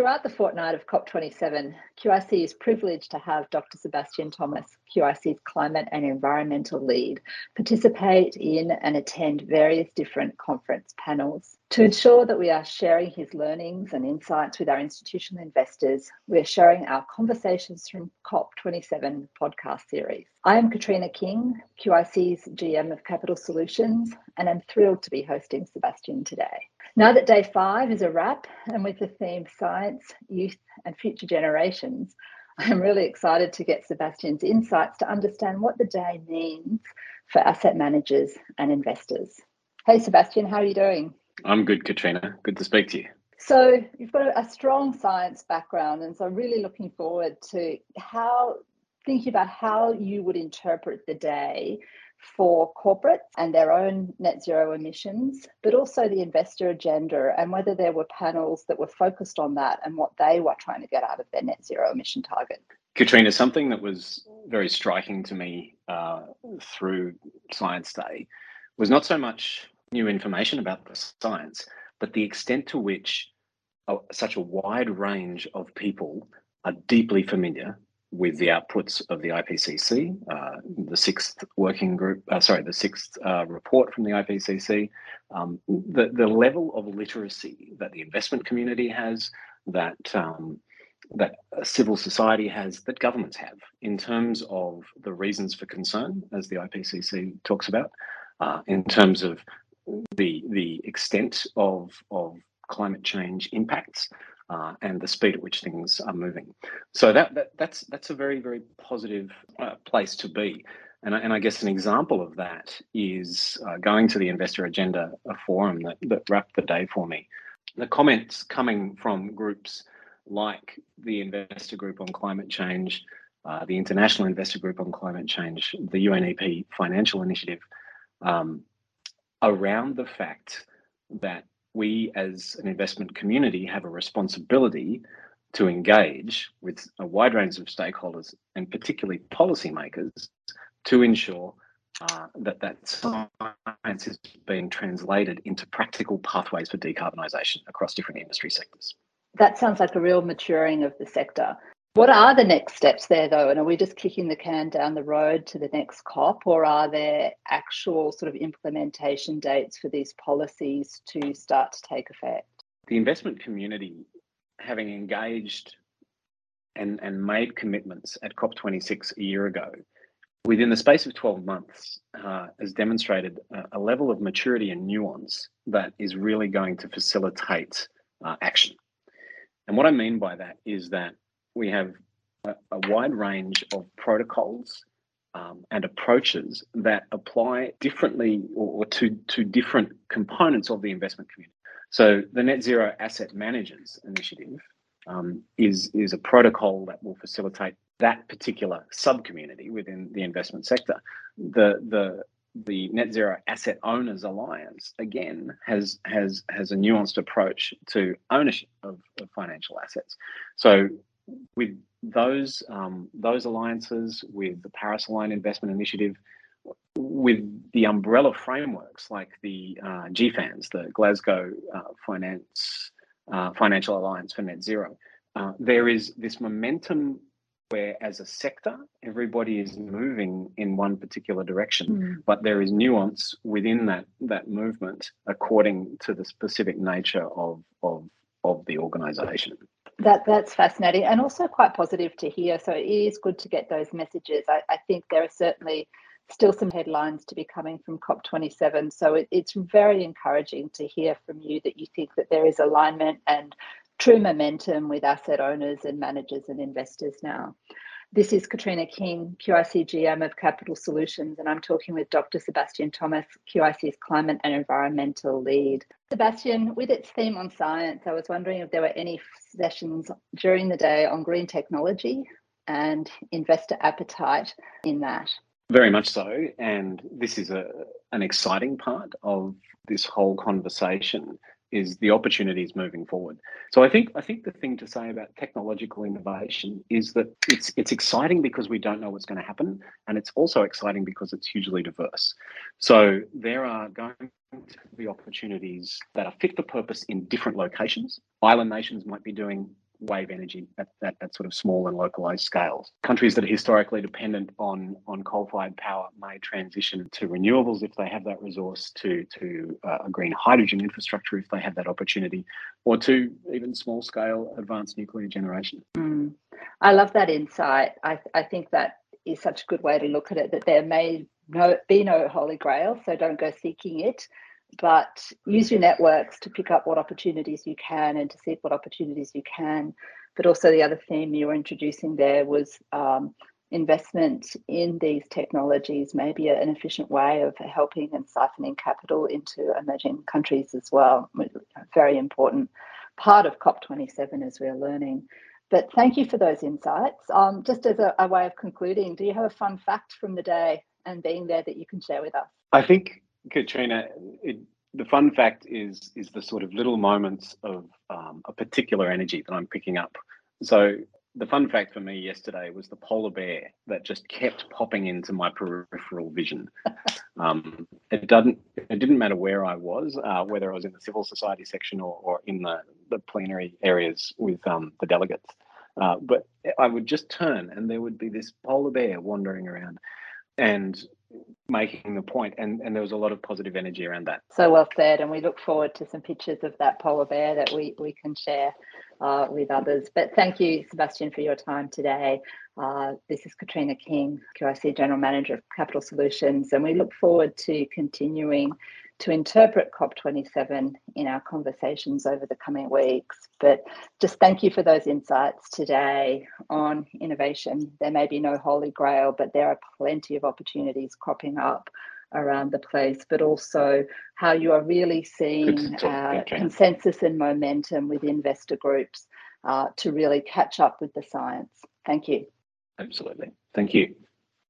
Throughout the fortnight of COP27, QIC is privileged to have Dr. Sebastian Thomas, QIC's climate and environmental lead, participate in and attend various different conference panels. To ensure that we are sharing his learnings and insights with our institutional investors, we're sharing our Conversations from COP27 podcast series. I am Katrina King, QIC's GM of Capital Solutions, and I'm thrilled to be hosting Sebastian today. Now that day five is a wrap, and with the theme Science, Youth, and Future Generations, I'm really excited to get Sebastian's insights to understand what the day means for asset managers and investors. Hey, Sebastian, how are you doing? I'm good, Katrina. Good to speak to you. So, you've got a strong science background, and so really looking forward to how thinking about how you would interpret the day for corporates and their own net zero emissions, but also the investor agenda and whether there were panels that were focused on that and what they were trying to get out of their net zero emission target. Katrina, something that was very striking to me uh, through Science Day was not so much new information about the science, but the extent to which uh, such a wide range of people are deeply familiar with the outputs of the IPCC, uh, the sixth working group, uh, sorry, the sixth uh, report from the IPCC, um, the, the level of literacy that the investment community has, that um, that civil society has, that governments have, in terms of the reasons for concern, as the IPCC talks about, uh, in terms of the the extent of of climate change impacts, uh, and the speed at which things are moving. So that, that that's that's a very very positive uh, place to be. And, and I guess an example of that is uh, going to the Investor Agenda forum that, that wrapped the day for me. The comments coming from groups like the Investor Group on Climate Change, uh, the International Investor Group on Climate Change, the UNEP Financial Initiative, um, around the fact that we as an investment community have a responsibility to engage with a wide range of stakeholders and particularly policymakers to ensure uh, that that science is being translated into practical pathways for decarbonisation across different industry sectors. That sounds like a real maturing of the sector. What are the next steps there, though? And are we just kicking the can down the road to the next COP, or are there actual sort of implementation dates for these policies to start to take effect? The investment community, having engaged and, and made commitments at COP26 a year ago, within the space of 12 months, uh, has demonstrated a, a, level of maturity and nuance that is really going to facilitate uh, action. And what I mean by that is that we have a, a wide range of protocols um, and approaches that apply differently or, or, to, to different components of the investment community. So the Net Zero Asset Managers Initiative um, is, is a protocol that will facilitate that particular sub-community within the investment sector. The, the, the Net Zero Asset Owners Alliance again has has has a nuanced approach to ownership of, of financial assets. So with those um, those alliances, with the Paris Aligned Investment Initiative, with the umbrella frameworks like the uh, GFANZ, the Glasgow uh, Finance uh, Financial Alliance for Net Zero, uh, there is this momentum where, as a sector, everybody is moving in one particular direction, mm. but there is nuance within that that movement according to the specific nature of of of the organisation. That that's fascinating and also quite positive to hear. So it is good to get those messages. I, I think there are certainly still some headlines to be coming from COP27. So it, it's very encouraging to hear from you that you think that there is alignment and true momentum with asset owners and managers and investors now. This is Katrina King, QIC GM of Capital Solutions, and I'm talking with Dr. Sebastian Thomas, QIC's Climate and Environmental Lead. Sebastian, with its theme on science, I was wondering if there were any sessions during the day on green technology and investor appetite in that. Very much so. And this is a, an exciting part of this whole conversation is the opportunities moving forward. So I think I think the thing to say about technological innovation is that it's it's exciting because we don't know what's going to happen, and it's also exciting because it's hugely diverse. So there are going to be opportunities that are fit for purpose in different locations. Island nations might be doing wave energy at that, sort of small and localized scales. Countries that are historically dependent on, on coal-fired power may transition to renewables if they have that resource, to, to uh, a green hydrogen infrastructure if they have that opportunity, or to even small-scale advanced nuclear generation. Mm. I love that insight. I, I think that is such a good way to look at it, that there may no, be no holy grail, so don't go seeking it but use your networks to pick up what opportunities you can and to seek what opportunities you can. But also, the other theme you were introducing there was um, investment in these technologies, maybe an efficient way of helping and siphoning capital into emerging countries as well. Very important part of COP27 as we're learning. But thank you for those insights. Um, just as a, a way of concluding, do you have a fun fact from the day and being there that you can share with us? I think Katrina, it, the fun fact is is the sort of little moments of um, a particular energy that I'm picking up. So the fun fact for me yesterday was the polar bear that just kept popping into my peripheral vision. Um, it doesn't. It didn't matter where I was, uh, whether I was in the civil society section or, or in the, the plenary areas with um, the delegates. Uh, but I would just turn, and there would be this polar bear wandering around, and making the point and and there was a lot of positive energy around that. So well said and we look forward to some pictures of that polar bear that we we can share uh, with others. But thank you sebastian for your time today. Uh, this is katrina king QIC general manager of capital solutions and we look forward to continuing to interpret COP27 in our conversations over the coming weeks. But just thank you for those insights today on innovation. There may be no holy grail, but there are plenty of opportunities cropping up around the place, but also how you are really seeing uh, consensus and momentum with investor groups uh, to really catch up with the science. Thank you. Absolutely. Thank you.